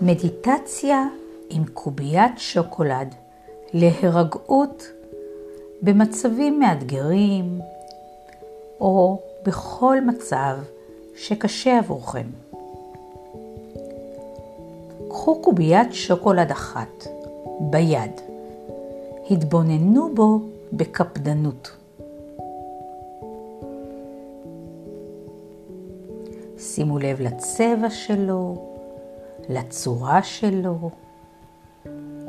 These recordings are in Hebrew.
מדיטציה עם קוביית שוקולד להירגעות במצבים מאתגרים או בכל מצב שקשה עבורכם. קחו קוביית שוקולד אחת ביד, התבוננו בו בקפדנות. שימו לב לצבע שלו, לצורה שלו,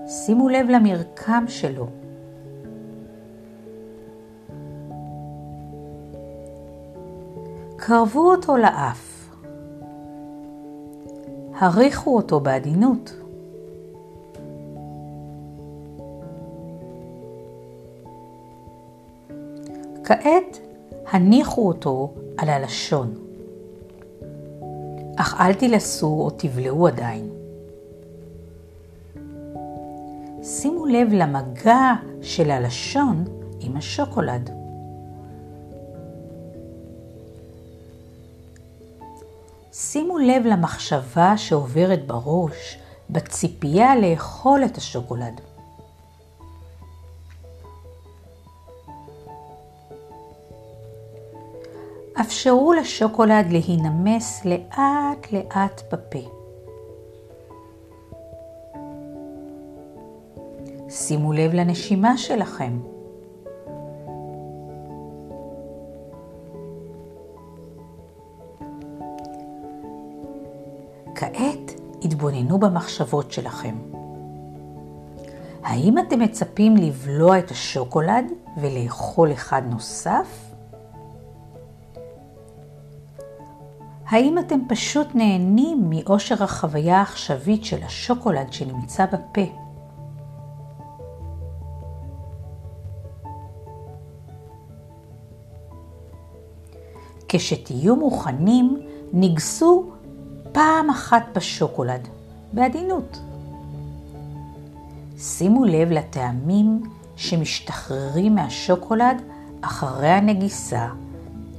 שימו לב למרקם שלו. קרבו אותו לאף. הריחו אותו בעדינות. כעת הניחו אותו על הלשון. אך אל תלעסו או תבלעו עדיין. שימו לב למגע של הלשון עם השוקולד. שימו לב למחשבה שעוברת בראש בציפייה לאכול את השוקולד. אפשרו לשוקולד להינמס לאט לאט בפה. שימו לב לנשימה שלכם. כעת התבוננו במחשבות שלכם. האם אתם מצפים לבלוע את השוקולד ולאכול אחד נוסף? האם אתם פשוט נהנים מאושר החוויה העכשווית של השוקולד שנמצא בפה? כשתהיו מוכנים, ניגסו פעם אחת בשוקולד, בעדינות. שימו לב לטעמים שמשתחררים מהשוקולד אחרי הנגיסה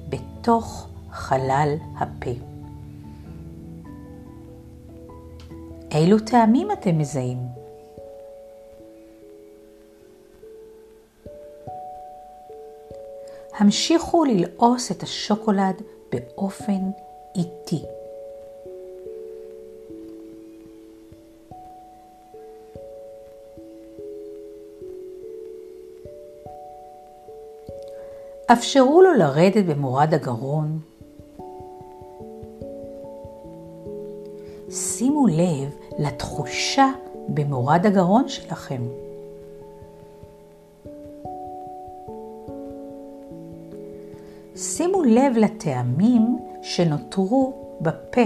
בתוך חלל הפה. אילו טעמים אתם מזהים? המשיכו ללעוס את השוקולד באופן איטי. אפשרו לו לרדת במורד הגרון שימו לב לתחושה במורד הגרון שלכם. שימו לב לטעמים שנותרו בפה.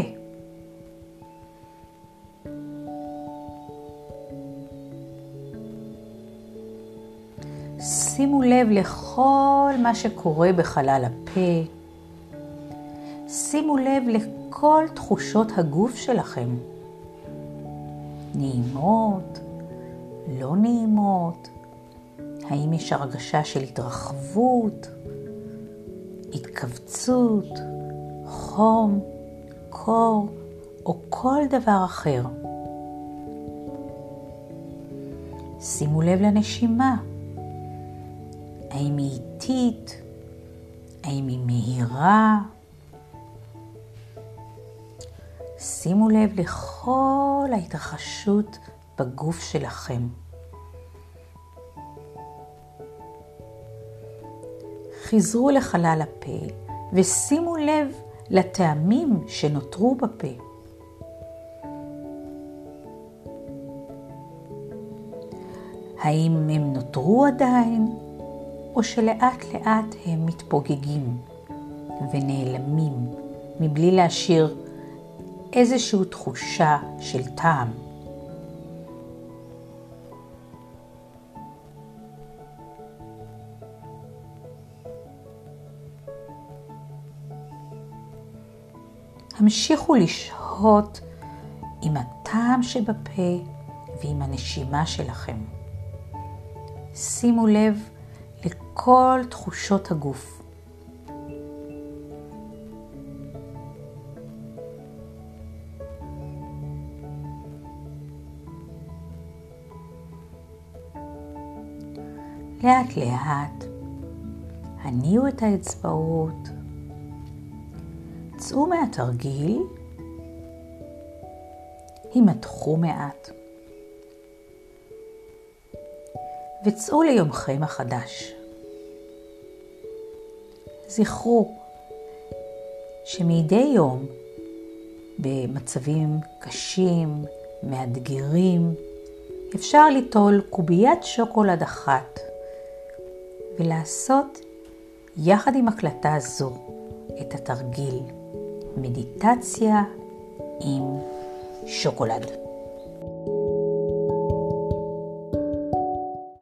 שימו לב לכל מה שקורה בחלל הפה. שימו לב כל תחושות הגוף שלכם. נעימות, לא נעימות, האם יש הרגשה של התרחבות, התכווצות, חום, קור או כל דבר אחר. שימו לב לנשימה. האם היא איטית? האם היא מהירה? שימו לב לכל ההתרחשות בגוף שלכם. חזרו לחלל הפה ושימו לב לטעמים שנותרו בפה. האם הם נותרו עדיין, או שלאט לאט הם מתפוגגים ונעלמים מבלי להשאיר איזושהי תחושה של טעם. המשיכו לשהות עם הטעם שבפה ועם הנשימה שלכם. שימו לב לכל תחושות הגוף. לאט לאט. הניעו את האצבעות, צאו מהתרגיל, הימתחו מעט. וצאו ליומכם החדש. זכרו שמדי יום במצבים קשים, מאתגרים, אפשר ליטול קוביית שוקולד אחת ולעשות יחד עם הקלטה זו את התרגיל מדיטציה עם שוקולד.